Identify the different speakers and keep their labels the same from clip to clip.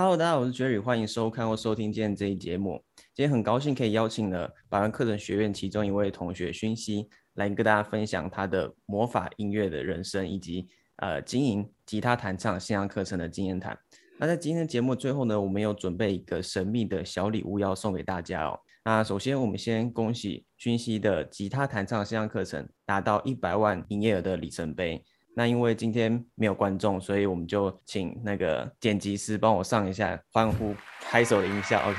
Speaker 1: Hello，大家好，我是 Jerry，欢迎收看或收听今天这一节目。今天很高兴可以邀请了百万课程学院其中一位同学勋熙来跟大家分享他的魔法音乐的人生，以及呃经营吉他弹唱线上课程的经验谈。那在今天的节目最后呢，我们有准备一个神秘的小礼物要送给大家哦。那首先我们先恭喜勋熙的吉他弹唱线上课程达到一百万营业额的里程碑。那因为今天没有观众，所以我们就请那个剪辑师帮我上一下欢呼拍手的音效。OK，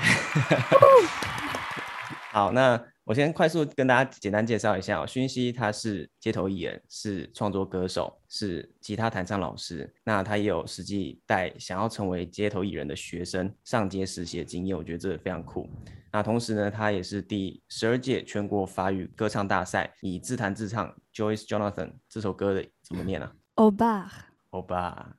Speaker 1: 好，那我先快速跟大家简单介绍一下哦。勋熙他是街头艺人，是创作歌手，是吉他弹唱老师。那他也有实际带想要成为街头艺人的学生上街实习的经验，我觉得这个非常酷。那同时呢，他也是第十二届全国法语歌唱大赛以自弹自唱 Joyce Jonathan 这首歌的怎么念啊？
Speaker 2: 欧巴，
Speaker 1: 欧巴，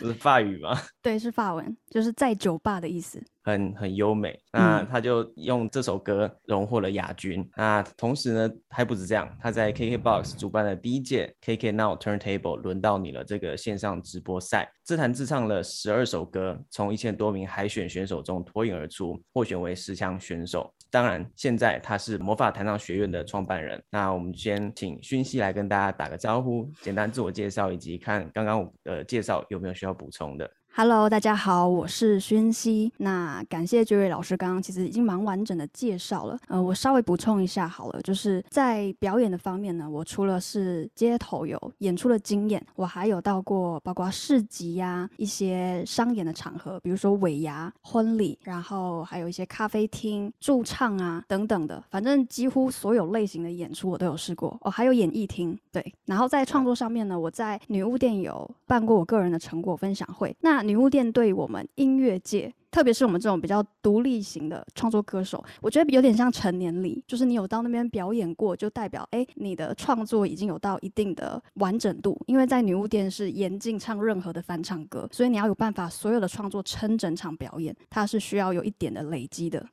Speaker 1: 这是法语吗？
Speaker 2: 对，是法文，就是在酒吧的意思。
Speaker 1: 很很优美，那他就用这首歌荣获了亚军。那同时呢，还不止这样，他在 KKBOX 主办的第一届 KK Now Turntable 轮到你了这个线上直播赛，自弹自唱了十二首歌，从一千多名海选选手中脱颖而出，获选为十强选手。当然，现在他是魔法弹唱学院的创办人。那我们先请勋熙来跟大家打个招呼，简单自我介绍，以及看刚刚我的介绍有没有需要补充的。
Speaker 2: Hello，大家好，我是勋熙。那感谢 Jerry 老师刚刚其实已经蛮完整的介绍了。呃，我稍微补充一下好了，就是在表演的方面呢，我除了是街头有演出的经验，我还有到过包括市集呀、一些商演的场合，比如说尾牙、婚礼，然后还有一些咖啡厅驻唱啊等等的，反正几乎所有类型的演出我都有试过。哦，还有演艺厅，对。然后在创作上面呢，我在女巫店有办过我个人的成果分享会。那女巫店对我们音乐界，特别是我们这种比较独立型的创作歌手，我觉得有点像成年礼，就是你有到那边表演过，就代表哎，你的创作已经有到一定的完整度。因为在女巫店是严禁唱任何的翻唱歌，所以你要有办法所有的创作撑整场表演，它是需要有一点的累积的。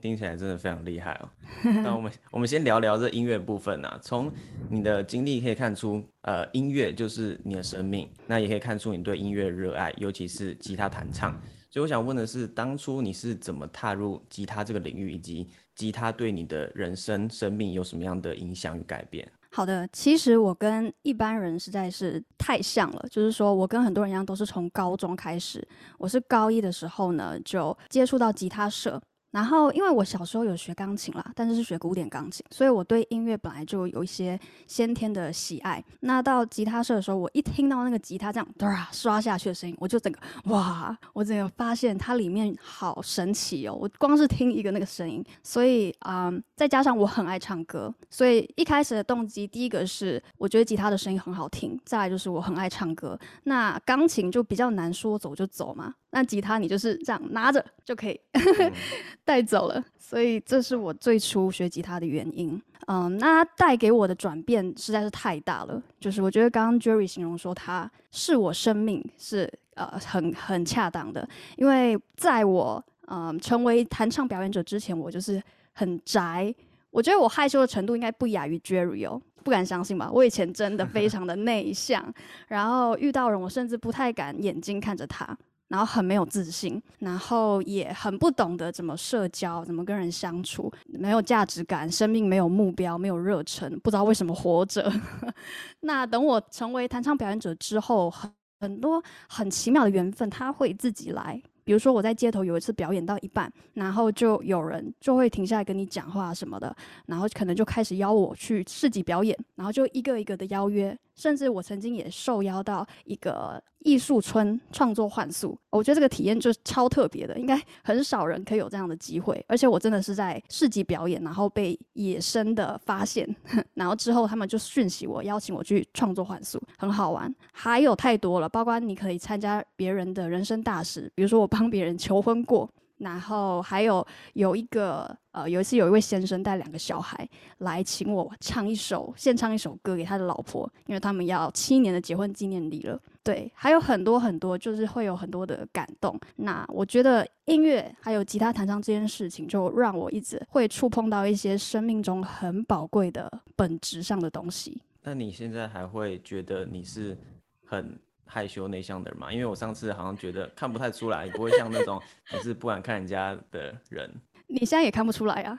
Speaker 1: 听起来真的非常厉害哦。那我们我们先聊聊这音乐部分啊。从你的经历可以看出，呃，音乐就是你的生命。那也可以看出你对音乐热爱，尤其是吉他弹唱。所以我想问的是，当初你是怎么踏入吉他这个领域，以及吉他对你的人生生命有什么样的影响与改变？
Speaker 2: 好的，其实我跟一般人实在是太像了，就是说我跟很多人一样，都是从高中开始。我是高一的时候呢，就接触到吉他社。然后，因为我小时候有学钢琴啦，但是是学古典钢琴，所以我对音乐本来就有一些先天的喜爱。那到吉他社的时候，我一听到那个吉他这样哒刷下去的声音，我就整个哇，我整个发现它里面好神奇哦！我光是听一个那个声音，所以啊，再加上我很爱唱歌，所以一开始的动机，第一个是我觉得吉他的声音很好听，再来就是我很爱唱歌。那钢琴就比较难说走就走嘛。那吉他你就是这样拿着就可以 带走了，所以这是我最初学吉他的原因。嗯，那它带给我的转变实在是太大了。就是我觉得刚刚 Jerry 形容说它是我生命是呃很很恰当的，因为在我嗯成为弹唱表演者之前，我就是很宅。我觉得我害羞的程度应该不亚于 Jerry 哦，不敢相信吧？我以前真的非常的内向，然后遇到人我甚至不太敢眼睛看着他。然后很没有自信，然后也很不懂得怎么社交，怎么跟人相处，没有价值感，生命没有目标，没有热忱，不知道为什么活着。那等我成为弹唱表演者之后，很很多很奇妙的缘分，他会自己来。比如说我在街头有一次表演到一半，然后就有人就会停下来跟你讲话什么的，然后可能就开始邀我去市集表演，然后就一个一个的邀约。甚至我曾经也受邀到一个艺术村创作幻术，我觉得这个体验就是超特别的，应该很少人可以有这样的机会。而且我真的是在市集表演，然后被野生的发现，然后之后他们就讯息我，邀请我去创作幻术，很好玩。还有太多了，包括你可以参加别人的人生大事，比如说我帮别人求婚过。然后还有有一个呃，有一次有一位先生带两个小孩来请我唱一首，献唱一首歌给他的老婆，因为他们要七年的结婚纪念礼了。对，还有很多很多，就是会有很多的感动。那我觉得音乐还有吉他弹唱这件事情，就让我一直会触碰到一些生命中很宝贵的本质上的东西。
Speaker 1: 那你现在还会觉得你是很？害羞内向的人嘛？因为我上次好像觉得看不太出来，不会像那种 你是不敢看人家的人。
Speaker 2: 你现在也看不出来啊。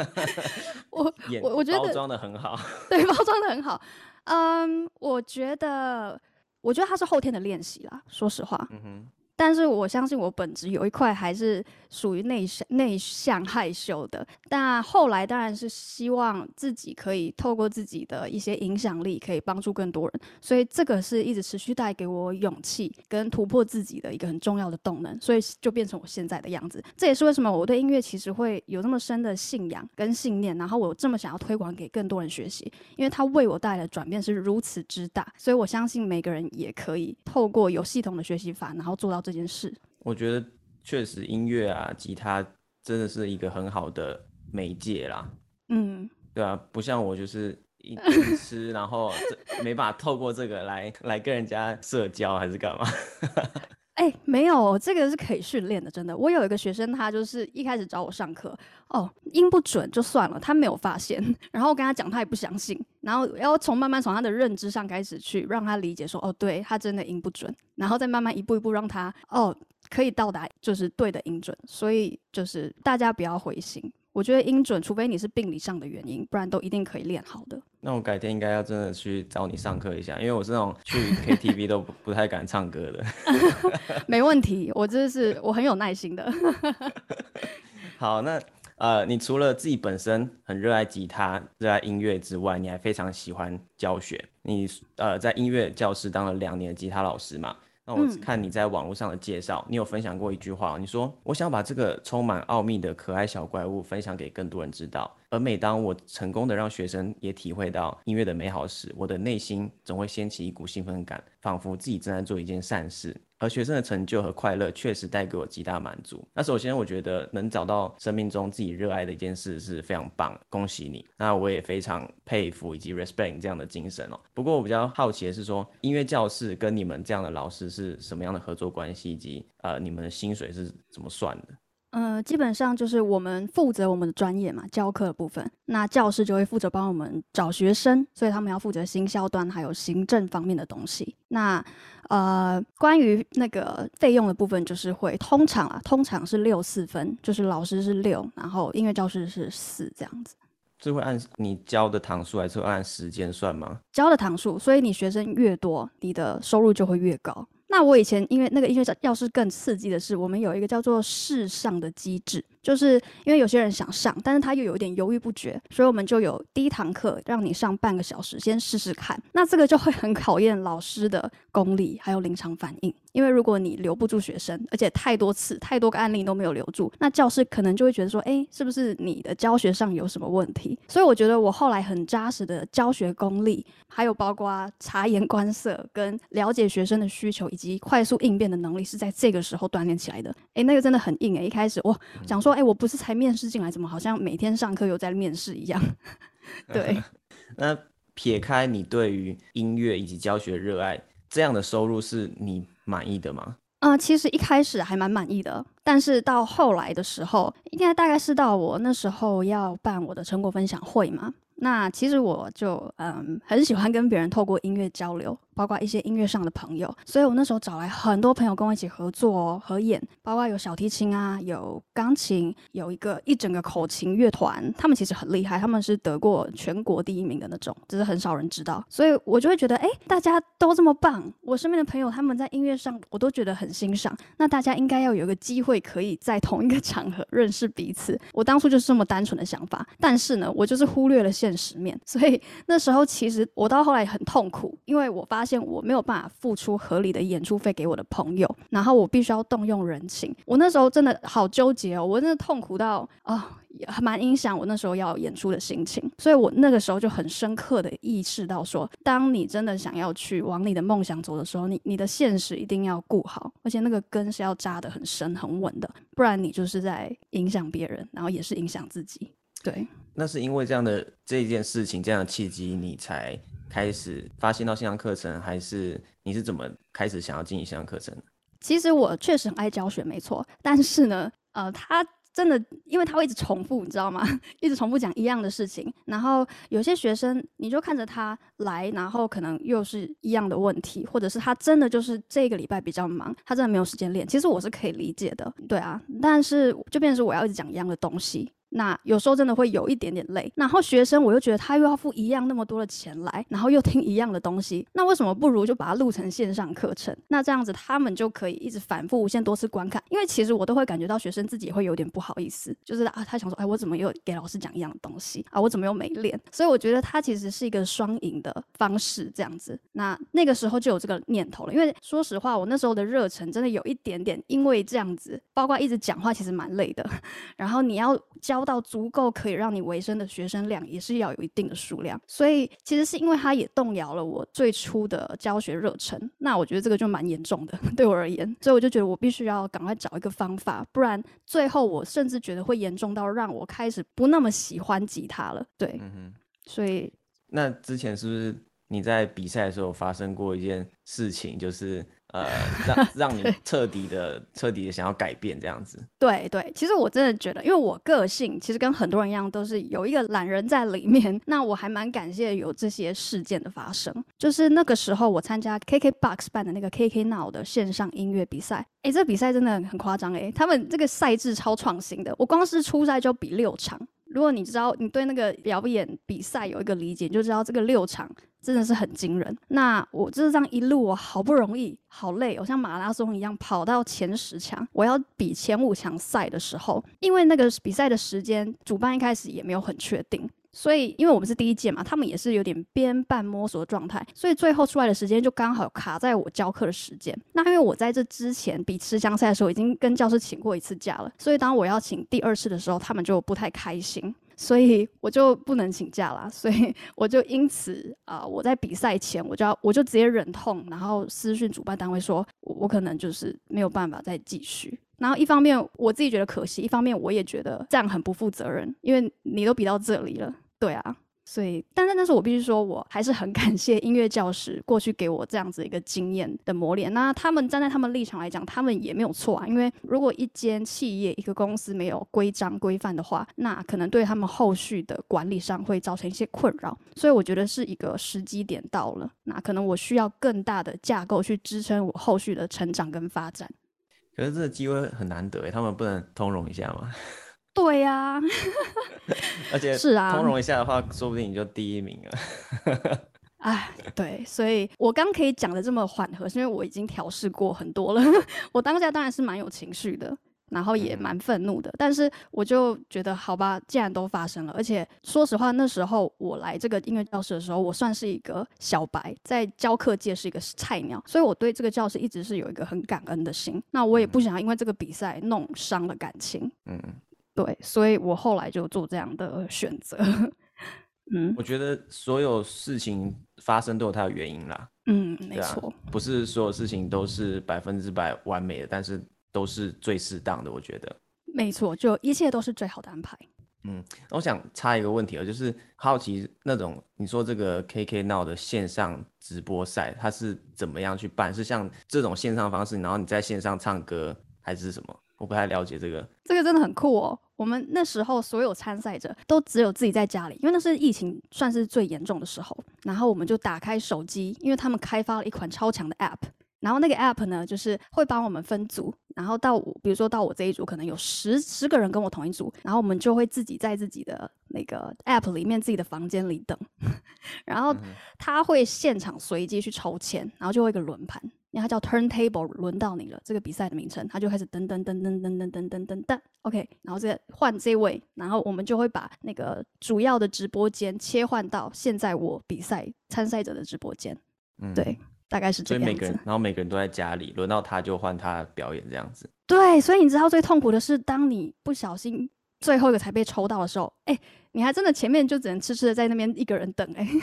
Speaker 2: 我我我觉得
Speaker 1: 包装的很好。
Speaker 2: 对，包装的很好。嗯，我觉得，我觉得他是后天的练习啦。说实话，
Speaker 1: 嗯哼，
Speaker 2: 但是我相信我本质有一块还是属于内向、内向害羞的。但后来当然是希望自己可以透过自己的一些影响力，可以帮助更多人。所以这个是一直持续带给我勇气跟突破自己的一个很重要的动能。所以就变成我现在的样子。这也是为什么我对音乐其实会有那么深的信仰跟信念，然后我这么想要推广给更多人学习，因为它为我带来的转变是如此之大。所以我相信每个人也可以透过有系统的学习法，然后做到这件事。
Speaker 1: 我觉得确实音乐啊，吉他真的是一个很好的媒介啦。
Speaker 2: 嗯，
Speaker 1: 对啊，不像我就是一 直吃，然后这没办法透过这个来来跟人家社交还是干嘛？
Speaker 2: 哎、没有，这个是可以训练的，真的。我有一个学生，他就是一开始找我上课，哦，音不准就算了，他没有发现，然后我跟他讲，他也不相信，然后要从慢慢从他的认知上开始去让他理解说，哦，对他真的音不准，然后再慢慢一步一步让他，哦，可以到达就是对的音准，所以就是大家不要灰心。我觉得音准，除非你是病理上的原因，不然都一定可以练好的。
Speaker 1: 那我改天应该要真的去找你上课一下，因为我是那种去 KTV 都不不太敢唱歌的。
Speaker 2: 没问题，我真的是我很有耐心的。
Speaker 1: 好，那呃，你除了自己本身很热爱吉他、热爱音乐之外，你还非常喜欢教学。你呃在音乐教室当了两年的吉他老师嘛？那我
Speaker 2: 嗯
Speaker 1: 看你在网络上的介绍，你有分享过一句话，你说我想把这个充满奥秘的可爱小怪物分享给更多人知道。而每当我成功的让学生也体会到音乐的美好时，我的内心总会掀起一股兴奋感，仿佛自己正在做一件善事。而学生的成就和快乐确实带给我极大满足。那首先，我觉得能找到生命中自己热爱的一件事是非常棒，恭喜你。那我也非常佩服以及 respect 你这样的精神哦。不过我比较好奇的是说，音乐教室跟你们这样的老师是什么样的合作关系，以及呃你们的薪水是怎么算的？
Speaker 2: 呃，基本上就是我们负责我们的专业嘛，教课的部分。那教师就会负责帮我们找学生，所以他们要负责行销端还有行政方面的东西。那呃，关于那个费用的部分，就是会通常啊，通常是六四分，就是老师是六，然后音乐教师是四这样子。
Speaker 1: 这会按你教的堂数，还是会按时间算吗？
Speaker 2: 教的堂数，所以你学生越多，你的收入就会越高。那我以前因为那个音乐教教室更刺激的是，我们有一个叫做试上的机制，就是因为有些人想上，但是他又有一点犹豫不决，所以我们就有第一堂课让你上半个小时，先试试看。那这个就会很考验老师的功力还有临场反应，因为如果你留不住学生，而且太多次、太多个案例都没有留住，那教师可能就会觉得说，哎，是不是你的教学上有什么问题？所以我觉得我后来很扎实的教学功力，还有包括察言观色跟了解学生的需求以及快速应变的能力，是在这个时候锻炼起来的。诶，那个真的很硬诶，一开始我想说，诶，我不是才面试进来，怎么好像每天上课又在面试一样？对，
Speaker 1: 那撇开你对于音乐以及教学热爱，这样的收入是你满意的吗？
Speaker 2: 呃，其实一开始还蛮满意的，但是到后来的时候，应该大概是到我那时候要办我的成果分享会嘛。那其实我就嗯很喜欢跟别人透过音乐交流，包括一些音乐上的朋友，所以我那时候找来很多朋友跟我一起合作哦合演，包括有小提琴啊，有钢琴，有一个一整个口琴乐团，他们其实很厉害，他们是得过全国第一名的那种，只是很少人知道，所以我就会觉得，哎，大家都这么棒，我身边的朋友他们在音乐上我都觉得很欣赏，那大家应该要有一个机会可以在同一个场合认识彼此。我当初就是这么单纯的想法，但是呢，我就是忽略了现实面，所以那时候其实我到后来很痛苦，因为我发发现我没有办法付出合理的演出费给我的朋友，然后我必须要动用人情。我那时候真的好纠结哦，我真的痛苦到啊。也蛮影响我那时候要演出的心情，所以我那个时候就很深刻的意识到说，当你真的想要去往你的梦想走的时候，你你的现实一定要顾好，而且那个根是要扎得很深很稳的，不然你就是在影响别人，然后也是影响自己。对，
Speaker 1: 那是因为这样的这件事情，这样的契机，你才开始发现到线上课程，还是你是怎么开始想要经营线上课程？
Speaker 2: 其实我确实很爱教学，没错，但是呢，呃，他真的，因为他会一直重复，你知道吗？一直重复讲一样的事情。然后有些学生，你就看着他来，然后可能又是一样的问题，或者是他真的就是这个礼拜比较忙，他真的没有时间练。其实我是可以理解的，对啊。但是就变成是我要一直讲一样的东西。那有时候真的会有一点点累，然后学生我又觉得他又要付一样那么多的钱来，然后又听一样的东西，那为什么不如就把它录成线上课程？那这样子他们就可以一直反复无限多次观看，因为其实我都会感觉到学生自己会有点不好意思，就是啊，他想说，哎，我怎么又给老师讲一样的东西啊？我怎么又没练？所以我觉得他其实是一个双赢的方式，这样子。那那个时候就有这个念头了，因为说实话，我那时候的热忱真的有一点点，因为这样子，包括一直讲话其实蛮累的，然后你要教到足够。可以让你维生的学生量也是要有一定的数量，所以其实是因为它也动摇了我最初的教学热忱。那我觉得这个就蛮严重的，对我而言，所以我就觉得我必须要赶快找一个方法，不然最后我甚至觉得会严重到让我开始不那么喜欢吉他了。对，嗯所以
Speaker 1: 那之前是不是你在比赛的时候发生过一件事情，就是？呃，让 让你彻底的、彻底的想要改变这样子。
Speaker 2: 对对，其实我真的觉得，因为我个性其实跟很多人一样，都是有一个懒人在里面。那我还蛮感谢有这些事件的发生。就是那个时候，我参加 KKBOX 办的那个 KK Now 的线上音乐比赛。哎，这比赛真的很夸张哎，他们这个赛制超创新的。我光是初赛就比六场。如果你知道你对那个表演比赛有一个理解，你就知道这个六场。真的是很惊人。那我就是这样一路，我好不容易，好累，我像马拉松一样跑到前十强。我要比前五强赛的时候，因为那个比赛的时间，主办一开始也没有很确定，所以因为我们是第一届嘛，他们也是有点边半摸索的状态，所以最后出来的时间就刚好卡在我教课的时间。那因为我在这之前比持强赛的时候，已经跟教师请过一次假了，所以当我要请第二次的时候，他们就不太开心。所以我就不能请假了，所以 我就因此啊，我在比赛前我就要我就直接忍痛，然后私讯主办单位说，我我可能就是没有办法再继续。然后一方面我自己觉得可惜，一方面我也觉得这样很不负责任，因为你都比到这里了，对啊。所以，但是，但是我必须说，我还是很感谢音乐教师过去给我这样子一个经验的磨练。那他们站在他们立场来讲，他们也没有错啊。因为如果一间企业、一个公司没有规章规范的话，那可能对他们后续的管理上会造成一些困扰。所以，我觉得是一个时机点到了。那可能我需要更大的架构去支撑我后续的成长跟发展。
Speaker 1: 可是这个机会很难得，他们不能通融一下吗？
Speaker 2: 对呀，
Speaker 1: 而且
Speaker 2: 是啊，
Speaker 1: 通融一下的话，说不定你就第一名了。
Speaker 2: 哎，对，所以我刚可以讲的这么缓和，是因为我已经调试过很多了。我当下当然是蛮有情绪的，然后也蛮愤怒的，但是我就觉得，好吧，既然都发生了，而且说实话，那时候我来这个音乐教室的时候，我算是一个小白，在教课界是一个菜鸟，所以我对这个教室一直是有一个很感恩的心。那我也不想因为这个比赛弄伤了感情。嗯。对，所以我后来就做这样的选择。
Speaker 1: 嗯，我觉得所有事情发生都有它的原因啦。
Speaker 2: 嗯，没错，
Speaker 1: 不是所有事情都是百分之百完美的，但是都是最适当的。我觉得
Speaker 2: 没错，就一切都是最好的安排。
Speaker 1: 嗯，我想插一个问题啊，就是好奇那种你说这个 KK Now 的线上直播赛，它是怎么样去办？是像这种线上方式，然后你在线上唱歌，还是什么？我不太了解这个，
Speaker 2: 这个真的很酷哦。我们那时候所有参赛者都只有自己在家里，因为那是疫情算是最严重的时候。然后我们就打开手机，因为他们开发了一款超强的 App。然后那个 App 呢，就是会帮我们分组，然后到我比如说到我这一组，可能有十十个人跟我同一组，然后我们就会自己在自己的那个 App 里面自己的房间里等，然后他会现场随机去抽签，然后就会一个轮盘。因为它叫 turntable，轮到你了，这个比赛的名称，它就开始噔噔噔噔噔噔噔噔噔噔，OK，然后这换这位，然后我们就会把那个主要的直播间切换到现在我比赛参赛者的直播间，嗯，对，大概是这样子。
Speaker 1: 所以每个人，然后每个人都在家里，轮到他就换他表演这样子。
Speaker 2: 对，所以你知道最痛苦的是，当你不小心最后一个才被抽到的时候，哎，你还真的前面就只能痴痴的在那边一个人等，哎。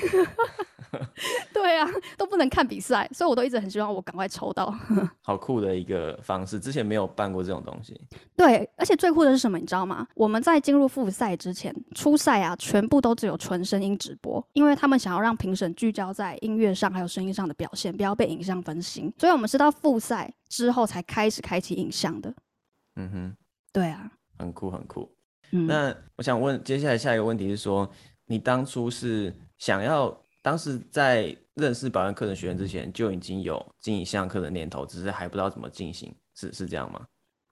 Speaker 2: 对啊，都不能看比赛，所以我都一直很希望我赶快抽到。
Speaker 1: 好酷的一个方式，之前没有办过这种东西。
Speaker 2: 对，而且最酷的是什么，你知道吗？我们在进入复赛之前，初赛啊，全部都只有纯声音直播，因为他们想要让评审聚焦在音乐上还有声音上的表现，不要被影像分心。所以我们是到复赛之后才开始开启影像的。嗯哼，对啊。
Speaker 1: 很酷很酷。
Speaker 2: 嗯，
Speaker 1: 那我想问，接下来下一个问题是说，你当初是想要，当时在认识保安课程学院之前就已经有经营线上课的念头，只是还不知道怎么进行，是是这样吗？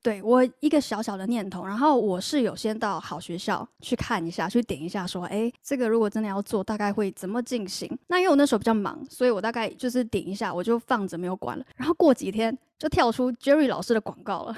Speaker 2: 对我一个小小的念头，然后我是有先到好学校去看一下，去点一下，说，哎，这个如果真的要做，大概会怎么进行？那因为我那时候比较忙，所以我大概就是点一下，我就放着没有管了。然后过几天就跳出 Jerry 老师的广告了。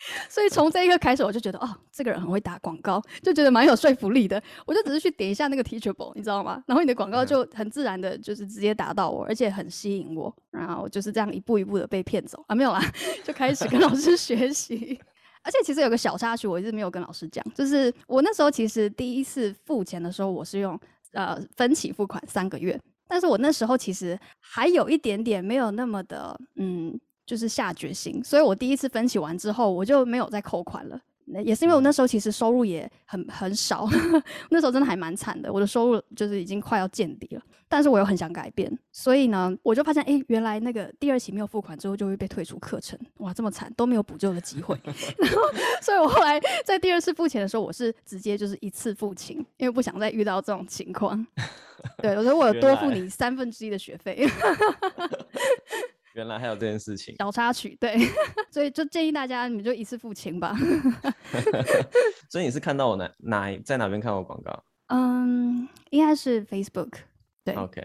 Speaker 2: 所以从这一刻开始，我就觉得哦，这个人很会打广告，就觉得蛮有说服力的。我就只是去点一下那个 Teachable，你知道吗？然后你的广告就很自然的，就是直接打到我，而且很吸引我。然后就是这样一步一步的被骗走啊，没有啦，就开始跟老 师学习。而且其实有个小插曲，我一直没有跟老师讲，就是我那时候其实第一次付钱的时候，我是用呃分期付款三个月，但是我那时候其实还有一点点没有那么的嗯。就是下决心，所以我第一次分期完之后，我就没有再扣款了。也是因为我那时候其实收入也很很少，那时候真的还蛮惨的，我的收入就是已经快要见底了。但是我又很想改变，所以呢，我就发现，哎，原来那个第二期没有付款之后就会被退出课程，哇，这么惨，都没有补救的机会。然后，所以我后来在第二次付钱的时候，我是直接就是一次付清，因为不想再遇到这种情况。对，我说我有多付你三分之一的学费。
Speaker 1: 原来还有这件事情，
Speaker 2: 小插曲，对，所以就建议大家，你们就一次付清吧。
Speaker 1: 所以你是看到我哪哪在哪边看我广告？
Speaker 2: 嗯，应该是 Facebook。对
Speaker 1: ，OK，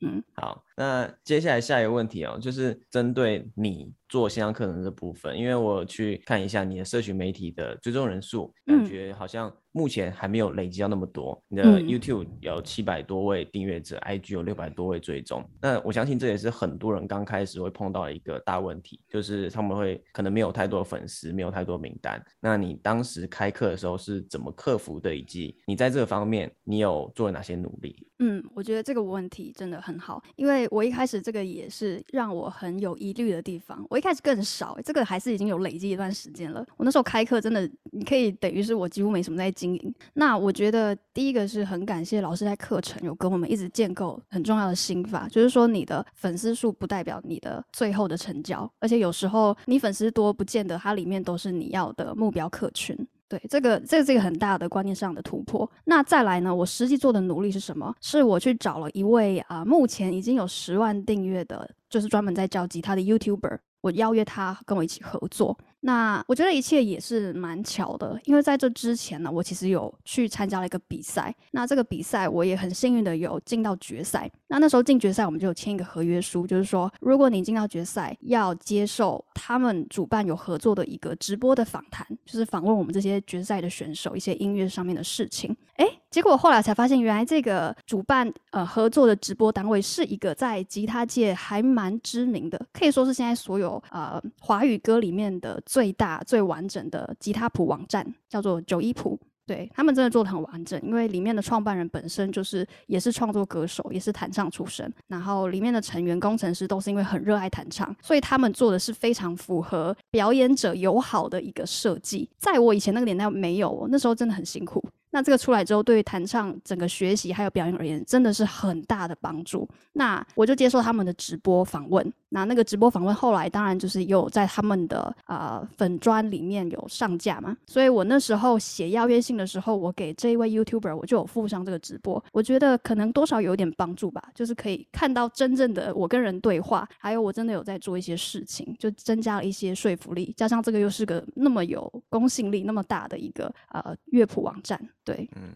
Speaker 1: 嗯，好，那接下来下一个问题哦，就是针对你。做线上课程这部分，因为我去看一下你的社群媒体的追踪人数，感觉好像目前还没有累积到那么多。你的 YouTube 有七百多位订阅者，IG 有六百多位追踪。那我相信这也是很多人刚开始会碰到一个大问题，就是他们会可能没有太多的粉丝，没有太多名单。那你当时开课的时候是怎么克服的？以及你在这个方面你有做了哪些努力？
Speaker 2: 嗯，我觉得这个问题真的很好，因为我一开始这个也是让我很有疑虑的地方。我一开始更少，这个还是已经有累积一段时间了。我那时候开课真的，你可以等于是我几乎没什么在经营。那我觉得第一个是很感谢老师在课程有跟我们一直建构很重要的心法，就是说你的粉丝数不代表你的最后的成交，而且有时候你粉丝多不见得它里面都是你要的目标客群。对，这个这个是一个很大的观念上的突破。那再来呢，我实际做的努力是什么？是我去找了一位啊，目前已经有十万订阅的，就是专门在教吉他的 YouTuber。我邀约他跟我一起合作，那我觉得一切也是蛮巧的，因为在这之前呢，我其实有去参加了一个比赛，那这个比赛我也很幸运的有进到决赛。那那时候进决赛，我们就签一个合约书，就是说，如果你进到决赛，要接受他们主办有合作的一个直播的访谈，就是访问我们这些决赛的选手一些音乐上面的事情。哎，结果后来才发现，原来这个主办呃合作的直播单位是一个在吉他界还蛮知名的，可以说是现在所有呃华语歌里面的最大最完整的吉他谱网站，叫做九一谱。对他们真的做的很完整，因为里面的创办人本身就是也是创作歌手，也是弹唱出身，然后里面的成员工程师都是因为很热爱弹唱，所以他们做的是非常符合表演者友好的一个设计。在我以前那个年代没有，那时候真的很辛苦。那这个出来之后，对于弹唱整个学习还有表演而言，真的是很大的帮助。那我就接受他们的直播访问。那那个直播访问后来当然就是有在他们的啊粉砖里面有上架嘛，所以我那时候写邀约信的时候，我给这一位 YouTuber 我就有附上这个直播，我觉得可能多少有点帮助吧，就是可以看到真正的我跟人对话，还有我真的有在做一些事情，就增加了一些说服力，加上这个又是个那么有公信力那么大的一个呃乐谱网站，对，嗯。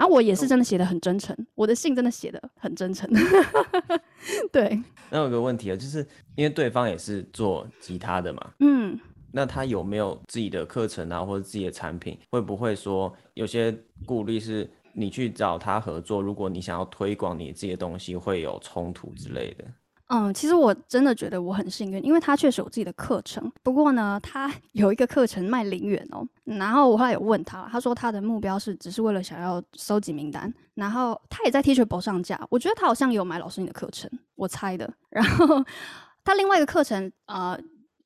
Speaker 2: 然后我也是真的写的很真诚，我的信真的写的很真诚。对。
Speaker 1: 那有个问题啊，就是因为对方也是做吉他的嘛，嗯，那他有没有自己的课程啊，或者自己的产品？会不会说有些顾虑是你去找他合作，如果你想要推广你自己的东西，会有冲突之类的？
Speaker 2: 嗯，其实我真的觉得我很幸运，因为他确实有自己的课程。不过呢，他 有一个课程卖零元哦。然后我后来有问他，他说他的目标是只是为了想要收集名单。然后他也在 Teachable 上架，我觉得他好像有买老师你的课程，我猜的。然后 他另外一个课程呃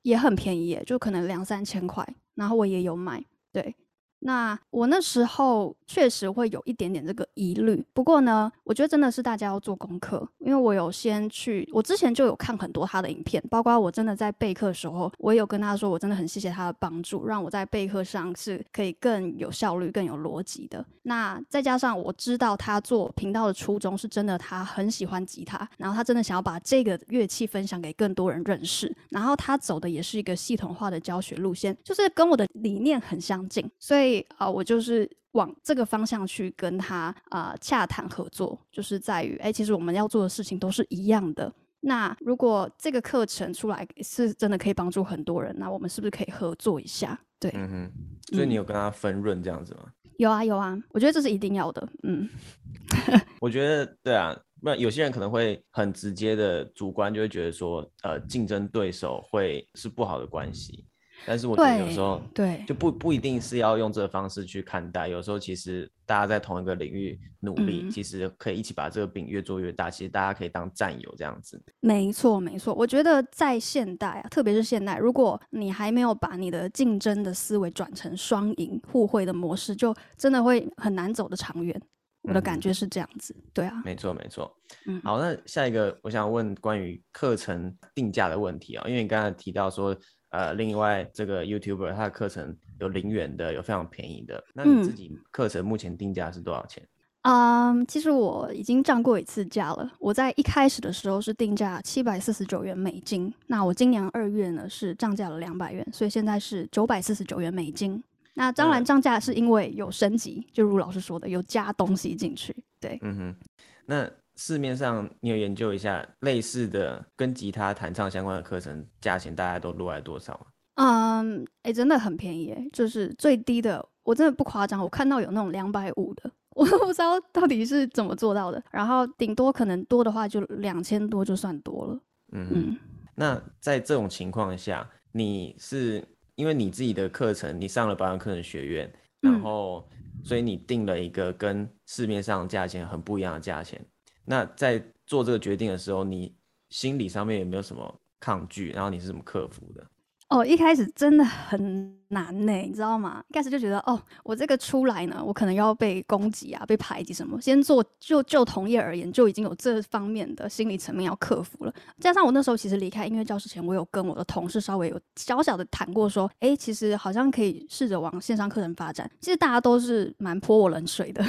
Speaker 2: 也很便宜，就可能两三千块。然后我也有买，对。那我那时候确实会有一点点这个疑虑，不过呢，我觉得真的是大家要做功课，因为我有先去，我之前就有看很多他的影片，包括我真的在备课的时候，我也有跟他说，我真的很谢谢他的帮助，让我在备课上是可以更有效率、更有逻辑的。那再加上我知道他做频道的初衷是真的，他很喜欢吉他，然后他真的想要把这个乐器分享给更多人认识，然后他走的也是一个系统化的教学路线，就是跟我的理念很相近，所以。啊，我就是往这个方向去跟他啊洽谈合作，就是在于，哎，其实我们要做的事情都是一样的。那如果这个课程出来是真的可以帮助很多人，那我们是不是可以合作一下？对，
Speaker 1: 嗯哼。所以你有跟他分润这样子吗？
Speaker 2: 有啊，有啊。我觉得这是一定要的。嗯，
Speaker 1: 我觉得对啊，不然有些人可能会很直接的主观就会觉得说，呃，竞争对手会是不好的关系。但是我觉得有时候
Speaker 2: 对
Speaker 1: 就不不一定是要用这个方式去看待，有时候其实大家在同一个领域努力，其实可以一起把这个饼越做越大。其实大家可以当战友这样子。
Speaker 2: 没错没错，我觉得在现代啊，特别是现代，如果你还没有把你的竞争的思维转成双赢互惠的模式，就真的会很难走得长远。我的感觉是这样子，对啊，
Speaker 1: 没错没错。嗯，好，那下一个我想问关于课程定价的问题啊，因为你刚才提到说。呃，另外这个 YouTuber 他的课程有零元的，有非常便宜的。那你自己课程目前定价是多少钱？
Speaker 2: 嗯，其实我已经涨过一次价了。我在一开始的时候是定价七百四十九元美金，那我今年二月呢是涨价了两百元，所以现在是九百四十九元美金。那当然涨价是因为有升级，就如老师说的，有加东西进去。对，
Speaker 1: 嗯哼，那。市面上你有研究一下类似的跟吉他弹唱相关的课程，价钱大概都落在多少吗？
Speaker 2: 嗯，哎，真的很便宜，哎，就是最低的，我真的不夸张，我看到有那种两百五的，我都不知道到底是怎么做到的。然后顶多可能多的话就两千多就算多了。
Speaker 1: 嗯嗯。那在这种情况下，你是因为你自己的课程，你上了保养课程学院，然后所以你定了一个跟市面上价钱很不一样的价钱。那在做这个决定的时候，你心理上面有没有什么抗拒？然后你是怎么克服的？
Speaker 2: 哦，一开始真的很难呢，你知道吗？一开始就觉得，哦，我这个出来呢，我可能要被攻击啊，被排挤什么。先做就就同业而言，就已经有这方面的心理层面要克服了。加上我那时候其实离开音乐教室前，我有跟我的同事稍微有小小的谈过，说，哎，其实好像可以试着往线上课程发展。其实大家都是蛮泼我冷水的。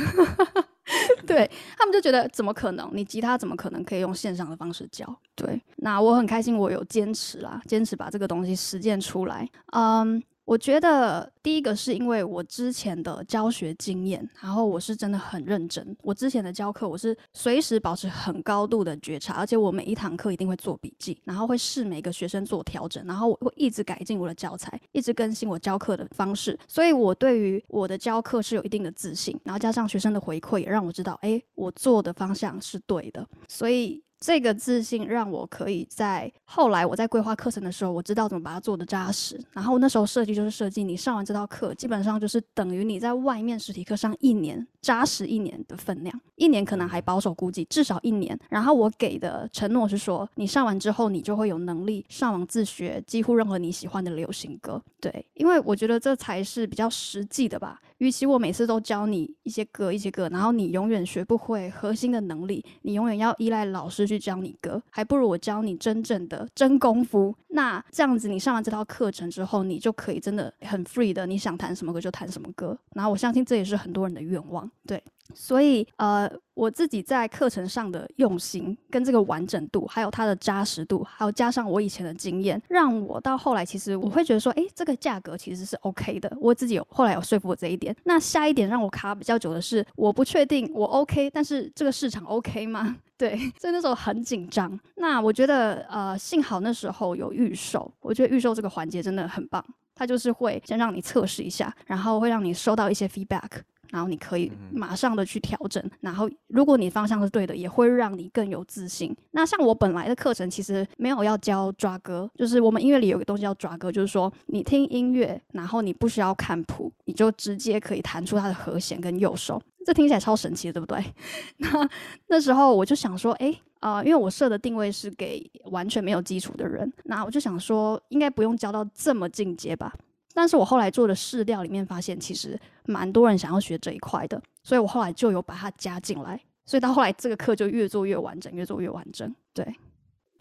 Speaker 2: 对他们就觉得怎么可能？你吉他怎么可能可以用线上的方式教？对，那我很开心，我有坚持啦，坚持把这个东西实践出来。嗯。我觉得第一个是因为我之前的教学经验，然后我是真的很认真。我之前的教课，我是随时保持很高度的觉察，而且我每一堂课一定会做笔记，然后会试每个学生做调整，然后我会一直改进我的教材，一直更新我教课的方式。所以我对于我的教课是有一定的自信，然后加上学生的回馈，也让我知道，哎，我做的方向是对的。所以。这个自信让我可以在后来我在规划课程的时候，我知道怎么把它做的扎实。然后那时候设计就是设计，你上完这套课，基本上就是等于你在外面实体课上一年扎实一年的分量，一年可能还保守估计至少一年。然后我给的承诺是说，你上完之后，你就会有能力上网自学几乎任何你喜欢的流行歌。对，因为我觉得这才是比较实际的吧。与其我每次都教你一些歌一些歌，然后你永远学不会核心的能力，你永远要依赖老师去教你歌，还不如我教你真正的真功夫。那这样子，你上完这套课程之后，你就可以真的很 free 的，你想弹什么歌就弹什么歌。然后我相信这也是很多人的愿望，对。所以，呃，我自己在课程上的用心，跟这个完整度，还有它的扎实度，还有加上我以前的经验，让我到后来其实我会觉得说，哎，这个价格其实是 OK 的。我自己有后来有说服我这一点。那下一点让我卡比较久的是，我不确定我 OK，但是这个市场 OK 吗？对，所以那时候很紧张。那我觉得，呃，幸好那时候有预售，我觉得预售这个环节真的很棒，它就是会先让你测试一下，然后会让你收到一些 feedback。然后你可以马上的去调整，然后如果你方向是对的，也会让你更有自信。那像我本来的课程其实没有要教抓歌，就是我们音乐里有个东西叫抓歌，就是说你听音乐，然后你不需要看谱，你就直接可以弹出它的和弦跟右手，这听起来超神奇的，对不对？那那时候我就想说，哎，啊，因为我设的定位是给完全没有基础的人，那我就想说，应该不用教到这么进阶吧。但是我后来做的试调里面发现，其实蛮多人想要学这一块的，所以我后来就有把它加进来。所以到后来这个课就越做越完整，越做越完整。对，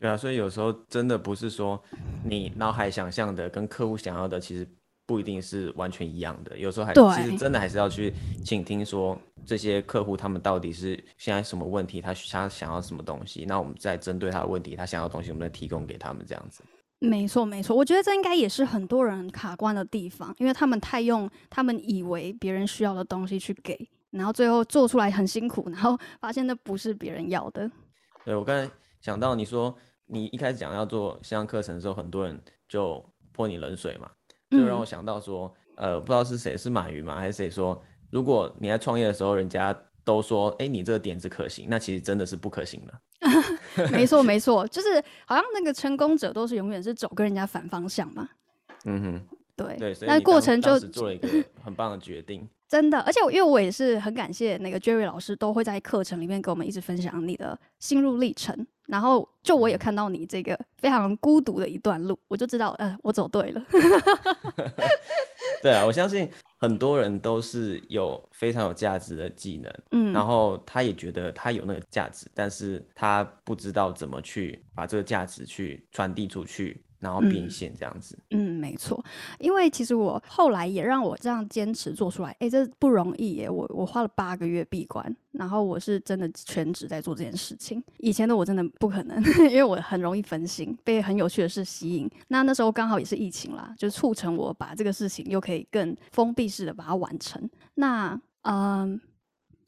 Speaker 1: 对啊，所以有时候真的不是说你脑海想象的跟客户想要的，其实不一定是完全一样的。有时候还其实真的还是要去倾听，说这些客户他们到底是现在什么问题，他他想要什么东西，那我们再针对他的问题，他想要东西，我们再提供给他们这样子。
Speaker 2: 没错，没错，我觉得这应该也是很多人卡关的地方，因为他们太用他们以为别人需要的东西去给，然后最后做出来很辛苦，然后发现那不是别人要的。
Speaker 1: 对我刚才想到你说你一开始讲要做线上课程的时候，很多人就泼你冷水嘛，就让我想到说，呃，不知道是谁是马云嘛，还是谁说，如果你在创业的时候，人家都说，哎，你这个点子可行，那其实真的是不可行的。
Speaker 2: 没错，没错，就是好像那个成功者都是永远是走跟人家反方向嘛。
Speaker 1: 嗯哼，
Speaker 2: 对
Speaker 1: 对，
Speaker 2: 那过程就
Speaker 1: 做了一个很棒的决定。
Speaker 2: 真的，而且因为我也是很感谢那个 Jerry 老师，都会在课程里面给我们一直分享你的心路历程。然后就我也看到你这个非常孤独的一段路，我就知道，呃，我走对了。
Speaker 1: 对啊，我相信很多人都是有非常有价值的技能，嗯，然后他也觉得他有那个价值，但是他不知道怎么去把这个价值去传递出去。然后变现这样子，
Speaker 2: 嗯，没错，因为其实我后来也让我这样坚持做出来，哎，这不容易耶，我我花了八个月闭关，然后我是真的全职在做这件事情，以前的我真的不可能，因为我很容易分心，被很有趣的事吸引，那那时候刚好也是疫情啦，就促成我把这个事情又可以更封闭式的把它完成，那嗯，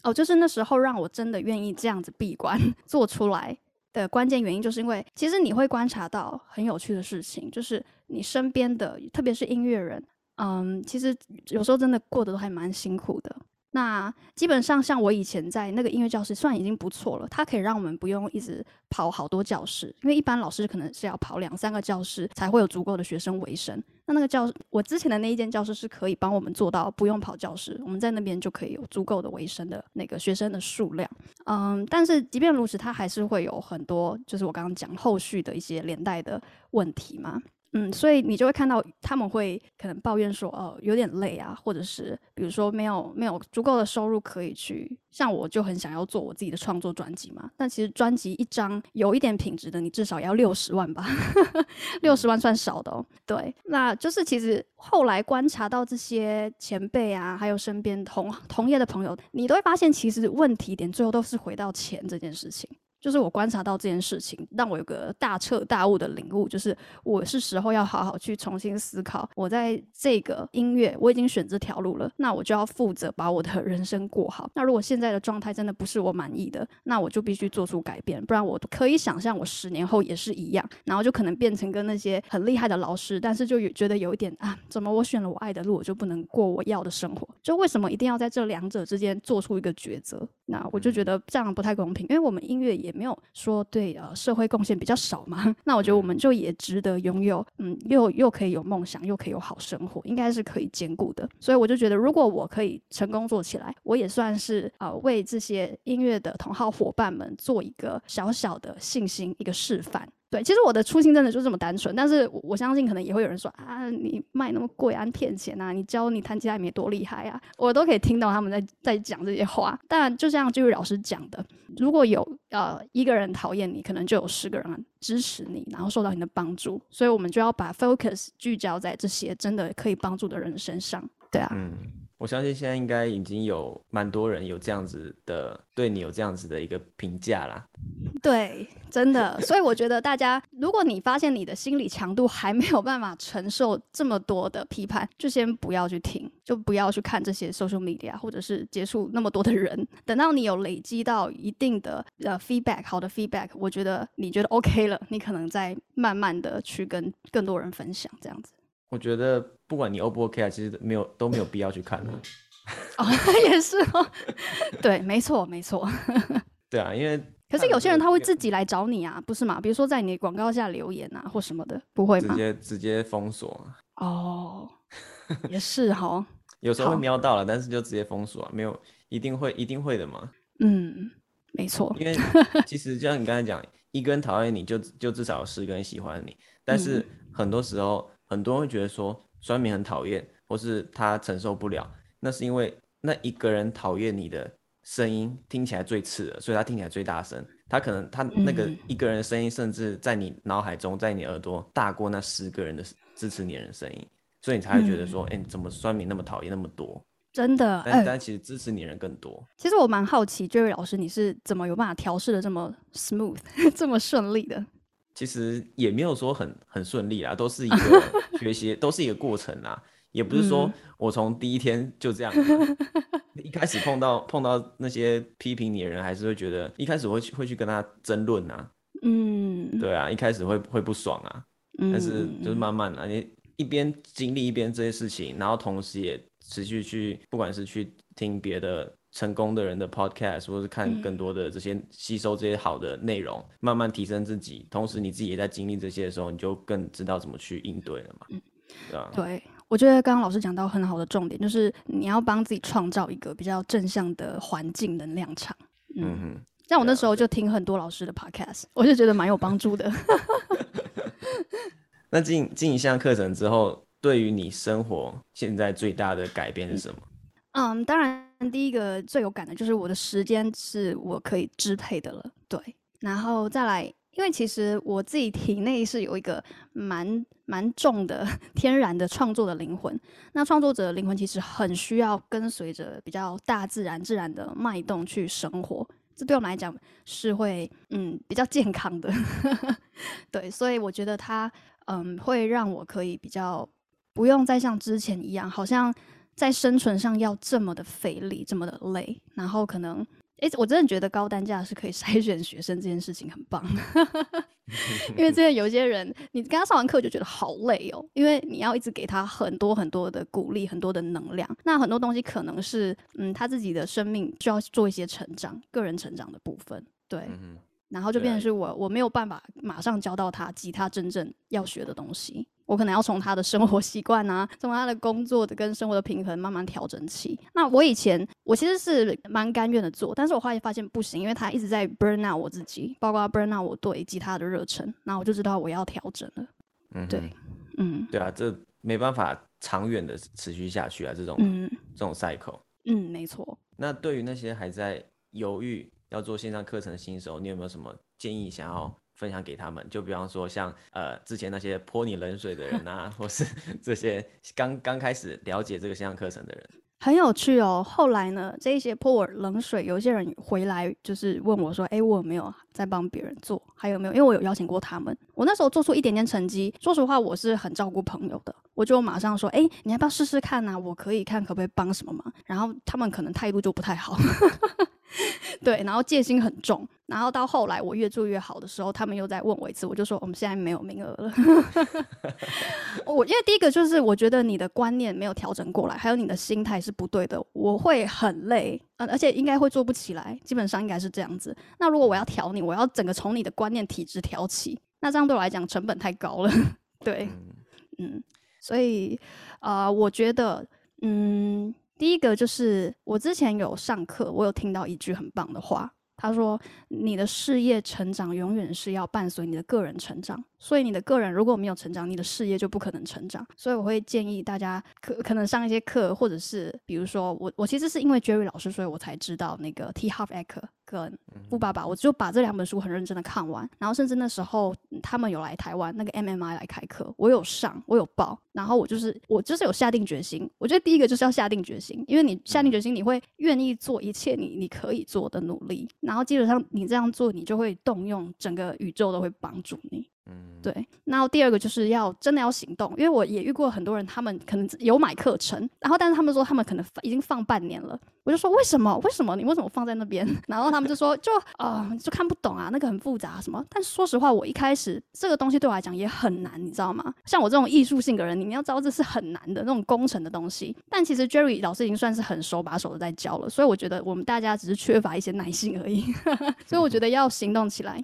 Speaker 2: 哦，就是那时候让我真的愿意这样子闭关 做出来。的关键原因就是因为，其实你会观察到很有趣的事情，就是你身边的，特别是音乐人，嗯，其实有时候真的过得都还蛮辛苦的。那基本上，像我以前在那个音乐教室，算已经不错了。它可以让我们不用一直跑好多教室，因为一般老师可能是要跑两三个教室才会有足够的学生为生。那那个教室，我之前的那一间教室是可以帮我们做到不用跑教室，我们在那边就可以有足够的维生的那个学生的数量。嗯，但是即便如此，它还是会有很多，就是我刚刚讲后续的一些连带的问题嘛。嗯，所以你就会看到他们会可能抱怨说，哦，有点累啊，或者是比如说没有没有足够的收入可以去，像我就很想要做我自己的创作专辑嘛。但其实专辑一张有一点品质的，你至少要六十万吧，六十万算少的哦。对，那就是其实后来观察到这些前辈啊，还有身边同同业的朋友，你都会发现，其实问题点最后都是回到钱这件事情。就是我观察到这件事情，让我有个大彻大悟的领悟，就是我是时候要好好去重新思考，我在这个音乐我已经选这条路了，那我就要负责把我的人生过好。那如果现在的状态真的不是我满意的，那我就必须做出改变，不然我可以想象我十年后也是一样，然后就可能变成跟那些很厉害的老师，但是就有觉得有一点啊，怎么我选了我爱的路，我就不能过我要的生活？就为什么一定要在这两者之间做出一个抉择？那我就觉得这样不太公平，因为我们音乐也没有说对呃社会贡献比较少嘛。那我觉得我们就也值得拥有，嗯，又又可以有梦想，又可以有好生活，应该是可以兼顾的。所以我就觉得，如果我可以成功做起来，我也算是呃为这些音乐的同好伙伴们做一个小小的信心，一个示范。对，其实我的初心真的就这么单纯，但是我相信可能也会有人说啊，你卖那么贵啊，骗钱啊，你教你弹吉他也没多厉害啊，我都可以听到他们在在讲这些话。但就像这位老师讲的，如果有呃一个人讨厌你，可能就有十个人支持你，然后受到你的帮助。所以我们就要把 focus 聚焦在这些真的可以帮助的人身上。对啊。
Speaker 1: 我相信现在应该已经有蛮多人有这样子的对你有这样子的一个评价啦。
Speaker 2: 对，真的。所以我觉得大家，如果你发现你的心理强度还没有办法承受这么多的批判，就先不要去听，就不要去看这些 social media，或者是接触那么多的人。等到你有累积到一定的呃 feedback，好的 feedback，我觉得你觉得 OK 了，你可能再慢慢的去跟更多人分享这样子。
Speaker 1: 我觉得不管你 O 不 OK 啊，其实没有都没有必要去看的。
Speaker 2: 哦，也是哦，对，没错，没错。
Speaker 1: 对啊，因为
Speaker 2: 可是有些人他会自己来找你啊，不是吗？比如说在你广告下留言啊，或什么的，不会吗？
Speaker 1: 直接直接封锁。
Speaker 2: 哦，也是哈。
Speaker 1: 有时候会瞄到了，但是就直接封锁，啊没有一定会一定会的嘛。
Speaker 2: 嗯，没错。
Speaker 1: 因为 其实就像你刚才讲，一个人讨厌你就就至少有十个人喜欢你，但是很多时候。很多人会觉得说，酸民很讨厌，或是他承受不了，那是因为那一个人讨厌你的声音听起来最刺耳，所以他听起来最大声。他可能他那个一个人的声音，甚至在你脑海中，在你耳朵大过那十个人的支持你的人声音，所以你才会觉得说，哎，怎么酸民那么讨厌那么多？
Speaker 2: 真的，
Speaker 1: 但但其实支持你的人更多。
Speaker 2: 其实我蛮好奇，Jerry 老师，你是怎么有办法调试的这么 smooth，这么顺利的？
Speaker 1: 其实也没有说很很顺利啊，都是一个 学习，都是一个过程啊。也不是说我从第一天就这样，一开始碰到碰到那些批评你的人，还是会觉得一开始会去会去跟他争论啊。嗯，对啊，一开始会会不爽啊，但是就是慢慢的，你一边经历一边这些事情，然后同时也。持续去，不管是去听别的成功的人的 podcast，或是看更多的这些吸收这些好的内容，慢慢提升自己。同时，你自己也在经历这些的时候，你就更知道怎么去应对了嘛。嗯，对啊。
Speaker 2: 对，我觉得刚刚老师讲到很好的重点，就是你要帮自己创造一个比较正向的环境能量场。嗯哼。像我那时候就听很多老师的 podcast，我就觉得蛮有帮助的。
Speaker 1: 那进进一项课程之后。对于你生活现在最大的改变是什么？
Speaker 2: 嗯，当然第一个最有感的就是我的时间是我可以支配的了。对，然后再来，因为其实我自己体内是有一个蛮蛮重的天然的创作的灵魂。那创作者的灵魂其实很需要跟随着比较大自然自然的脉动去生活，这对我们来讲是会嗯比较健康的。对，所以我觉得它嗯会让我可以比较。不用再像之前一样，好像在生存上要这么的费力，这么的累。然后可能，哎，我真的觉得高单价是可以筛选学生这件事情很棒。因为真的有些人，你跟他上完课就觉得好累哦，因为你要一直给他很多很多的鼓励，很多的能量。那很多东西可能是，嗯，他自己的生命需要做一些成长，个人成长的部分。对，然后就变成是我，我没有办法马上教到他吉他真正要学的东西。我可能要从他的生活习惯啊，从他的工作的跟生活的平衡慢慢调整起。那我以前我其实是蛮甘愿的做，但是我后来发现不行，因为他一直在 burn out 我自己，包括 burn out 我对吉他的热忱，那我就知道我要调整了。嗯，对，
Speaker 1: 嗯，对啊，这没办法长远的持续下去啊，这种嗯这种 cycle。
Speaker 2: 嗯，没错。
Speaker 1: 那对于那些还在犹豫要做线上课程的新手，你有没有什么建议想要？分享给他们，就比方说像呃之前那些泼你冷水的人啊，或是这些刚刚开始了解这个线上课程的人，
Speaker 2: 很有趣哦。后来呢，这一些泼我冷水，有些人回来就是问我说：“哎，我有没有在帮别人做？还有没有？因为我有邀请过他们。我那时候做出一点点成绩，说实话，我是很照顾朋友的，我就马上说：哎，你要不要试试看呢？我可以看可不可以帮什么忙。然后他们可能态度就不太好。对，然后戒心很重，然后到后来我越做越好的时候，他们又再问我一次，我就说我们现在没有名额了。我因为第一个就是我觉得你的观念没有调整过来，还有你的心态是不对的，我会很累，呃，而且应该会做不起来，基本上应该是这样子。那如果我要调你，我要整个从你的观念体质调起，那这样对我来讲成本太高了。对，嗯，所以啊，我觉得，嗯。第一个就是我之前有上课，我有听到一句很棒的话，他说：“你的事业成长永远是要伴随你的个人成长。”所以你的个人如果没有成长，你的事业就不可能成长。所以我会建议大家可可能上一些课，或者是比如说我我其实是因为 Jerry 老师，所以我才知道那个 T Half Ecker 跟富爸爸，我就把这两本书很认真的看完。然后甚至那时候他们有来台湾，那个 MMI 来开课，我有上，我有报。然后我就是我就是有下定决心。我觉得第一个就是要下定决心，因为你下定决心，你会愿意做一切你你可以做的努力。然后基本上你这样做，你就会动用整个宇宙都会帮助你。嗯，对。然后第二个就是要真的要行动，因为我也遇过很多人，他们可能有买课程，然后但是他们说他们可能已经放半年了。我就说为什么？为什么你为什么放在那边？然后他们就说就啊就看不懂啊，那个很复杂什么。但说实话，我一开始这个东西对我来讲也很难，你知道吗？像我这种艺术性的人，你们要知道这是很难的那种工程的东西。但其实 Jerry 老师已经算是很手把手的在教了，所以我觉得我们大家只是缺乏一些耐心而已。所以我觉得要行动起来。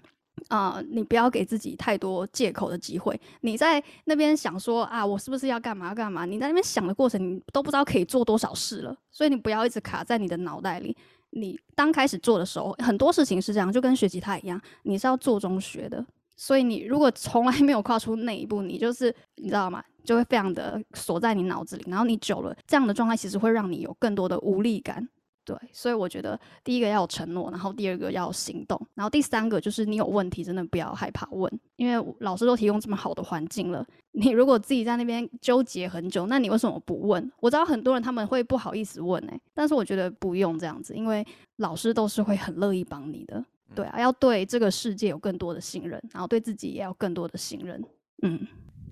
Speaker 2: 啊，你不要给自己太多借口的机会。你在那边想说啊，我是不是要干嘛干嘛？你在那边想的过程，你都不知道可以做多少事了。所以你不要一直卡在你的脑袋里。你刚开始做的时候，很多事情是这样，就跟学吉他一样，你是要做中学的。所以你如果从来 没有跨出那一步，你就是你知道吗？就会非常的锁在你脑子里，然后你久了这样的状态，其实会让你有更多的无力感。对，所以我觉得第一个要有承诺，然后第二个要行动，然后第三个就是你有问题，真的不要害怕问，因为老师都提供这么好的环境了，你如果自己在那边纠结很久，那你为什么不问？我知道很多人他们会不好意思问哎，但是我觉得不用这样子，因为老师都是会很乐意帮你的。对啊，要对这个世界有更多的信任，然后对自己也要更多的信任。嗯，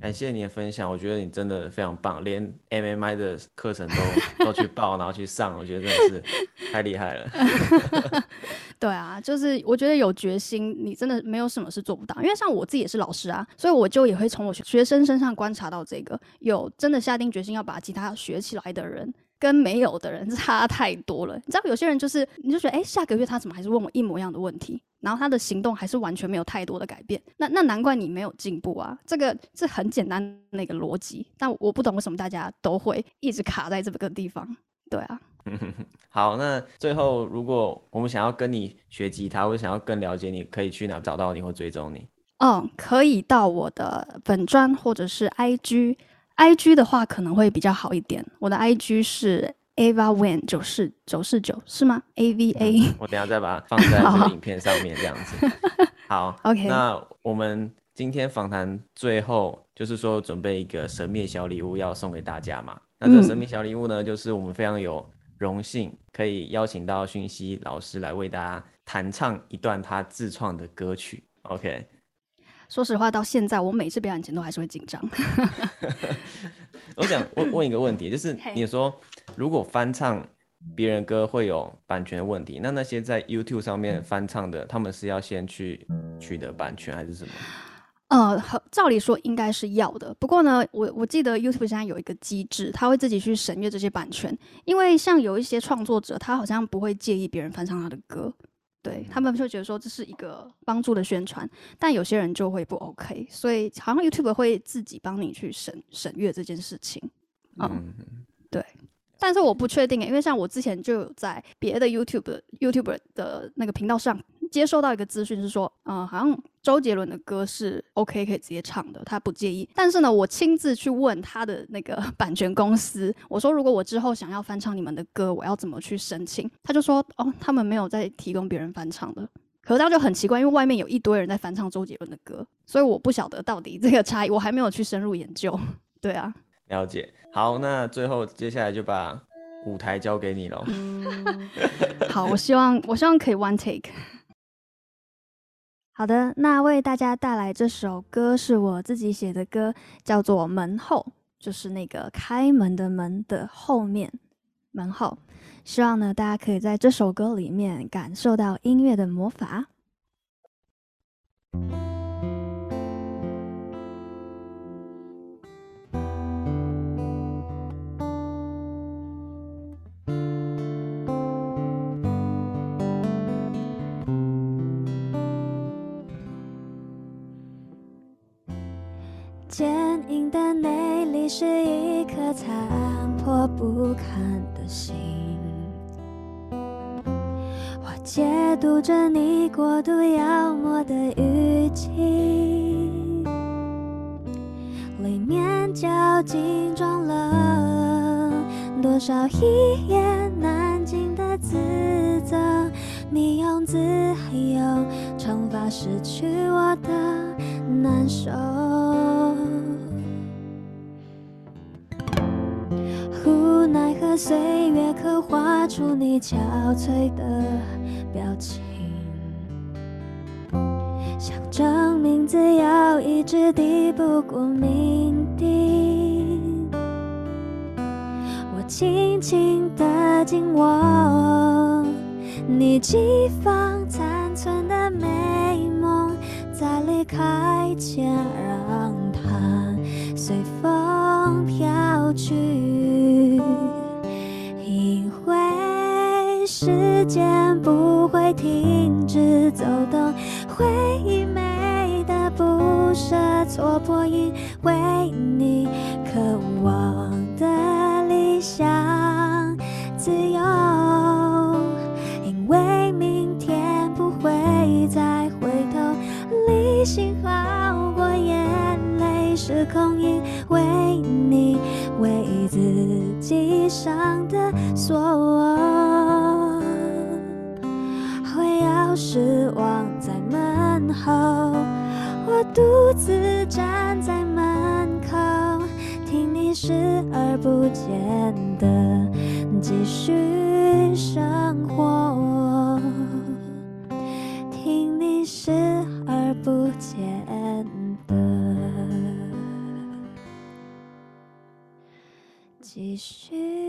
Speaker 1: 感谢你的分享，我觉得你真的非常棒，连 MMI 的课程都 都去报，然后去上，我觉得真的是太厉害了。
Speaker 2: 对啊，就是我觉得有决心，你真的没有什么是做不到。因为像我自己也是老师啊，所以我就也会从我学生身上观察到这个，有真的下定决心要把吉他学起来的人。跟没有的人 差太多了，你知道有些人就是，你就觉得，哎，下个月他怎么还是问我一模一样的问题，然后他的行动还是完全没有太多的改变，那那难怪你没有进步啊，这个是很简单那个逻辑，但我不懂为什么大家都会一直卡在这个地方，对啊。
Speaker 1: 好，那最后如果我们想要跟你学吉他，或者想要更了解你，可以去哪找到你或追踪你？
Speaker 2: 嗯，可以到我的本专或者是 IG。I G 的话可能会比较好一点，我的 I G 是 Ava Wen 九四九四九是吗？A V A，
Speaker 1: 我等下再把它放在这个影片上面，这样子。好
Speaker 2: ，OK。
Speaker 1: 那我们今天访谈最后就是说准备一个神秘小礼物要送给大家嘛？那这个神秘小礼物呢，就是我们非常有荣幸可以邀请到讯息老师来为大家弹唱一段他自创的歌曲。OK。
Speaker 2: 说实话，到现在我每次表演前都还是会紧张。
Speaker 1: 我想问问一个问题，就是你说如果翻唱别人歌会有版权问题，那那些在 YouTube 上面翻唱的，他们是要先去取得版权还是什么？
Speaker 2: 呃，照理说应该是要的。不过呢，我我记得 YouTube 现在有一个机制，他会自己去审阅这些版权，因为像有一些创作者，他好像不会介意别人翻唱他的歌。对他们就觉得说这是一个帮助的宣传，但有些人就会不 OK，所以好像 YouTube 会自己帮你去审审阅这件事情。嗯，对，但是我不确定，因为像我之前就有在别的 YouTube YouTube 的那个频道上。接收到一个资讯是说，嗯，好像周杰伦的歌是 OK 可以直接唱的，他不介意。但是呢，我亲自去问他的那个 版权公司，我说如果我之后想要翻唱你们的歌，我要怎么去申请？他就说，哦，他们没有在提供别人翻唱的。可是这样就很奇怪，因为外面有一堆人在翻唱周杰伦的歌，所以我不晓得到底这个差异，我还没有去深入研究。对啊，
Speaker 1: 了解。好，那最后接下来就把舞台交给你了。
Speaker 2: 好，我希望我希望可以 one take。好的，那为大家带来这首歌是我自己写的歌，叫做《门后》，就是那个开门的门的后面，门后。希望呢，大家可以在这首歌里面感受到音乐的魔法。坚硬的内里是一颗残破不堪的心，我解读着你过度妖魔的语气，里面究竟装了多少一言难尽的自责？你用自由惩罚失去我的难受。奈何岁月刻画出你憔悴的表情，想证明自由一直抵不过命定。我轻轻的紧握你寄放残存的美梦，在离开前让它随风飘去。时间不会停止走动，回忆美的不舍，错破因为你渴望的理想自由，因为明天不会再回头，理性好
Speaker 3: 过眼泪，失控因为你为自己上的锁。失望在门后，我独自站在门口，听你视而不见的继续生活，听你视而不见的继续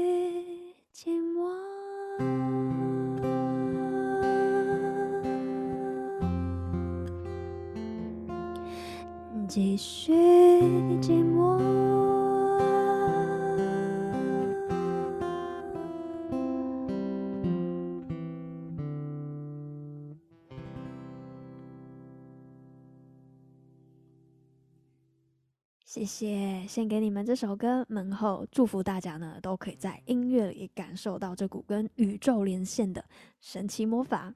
Speaker 3: 谢谢，献给你们这首歌《门后》，祝福大家呢都可以在音乐里感受到这股跟宇宙连线的神奇魔法。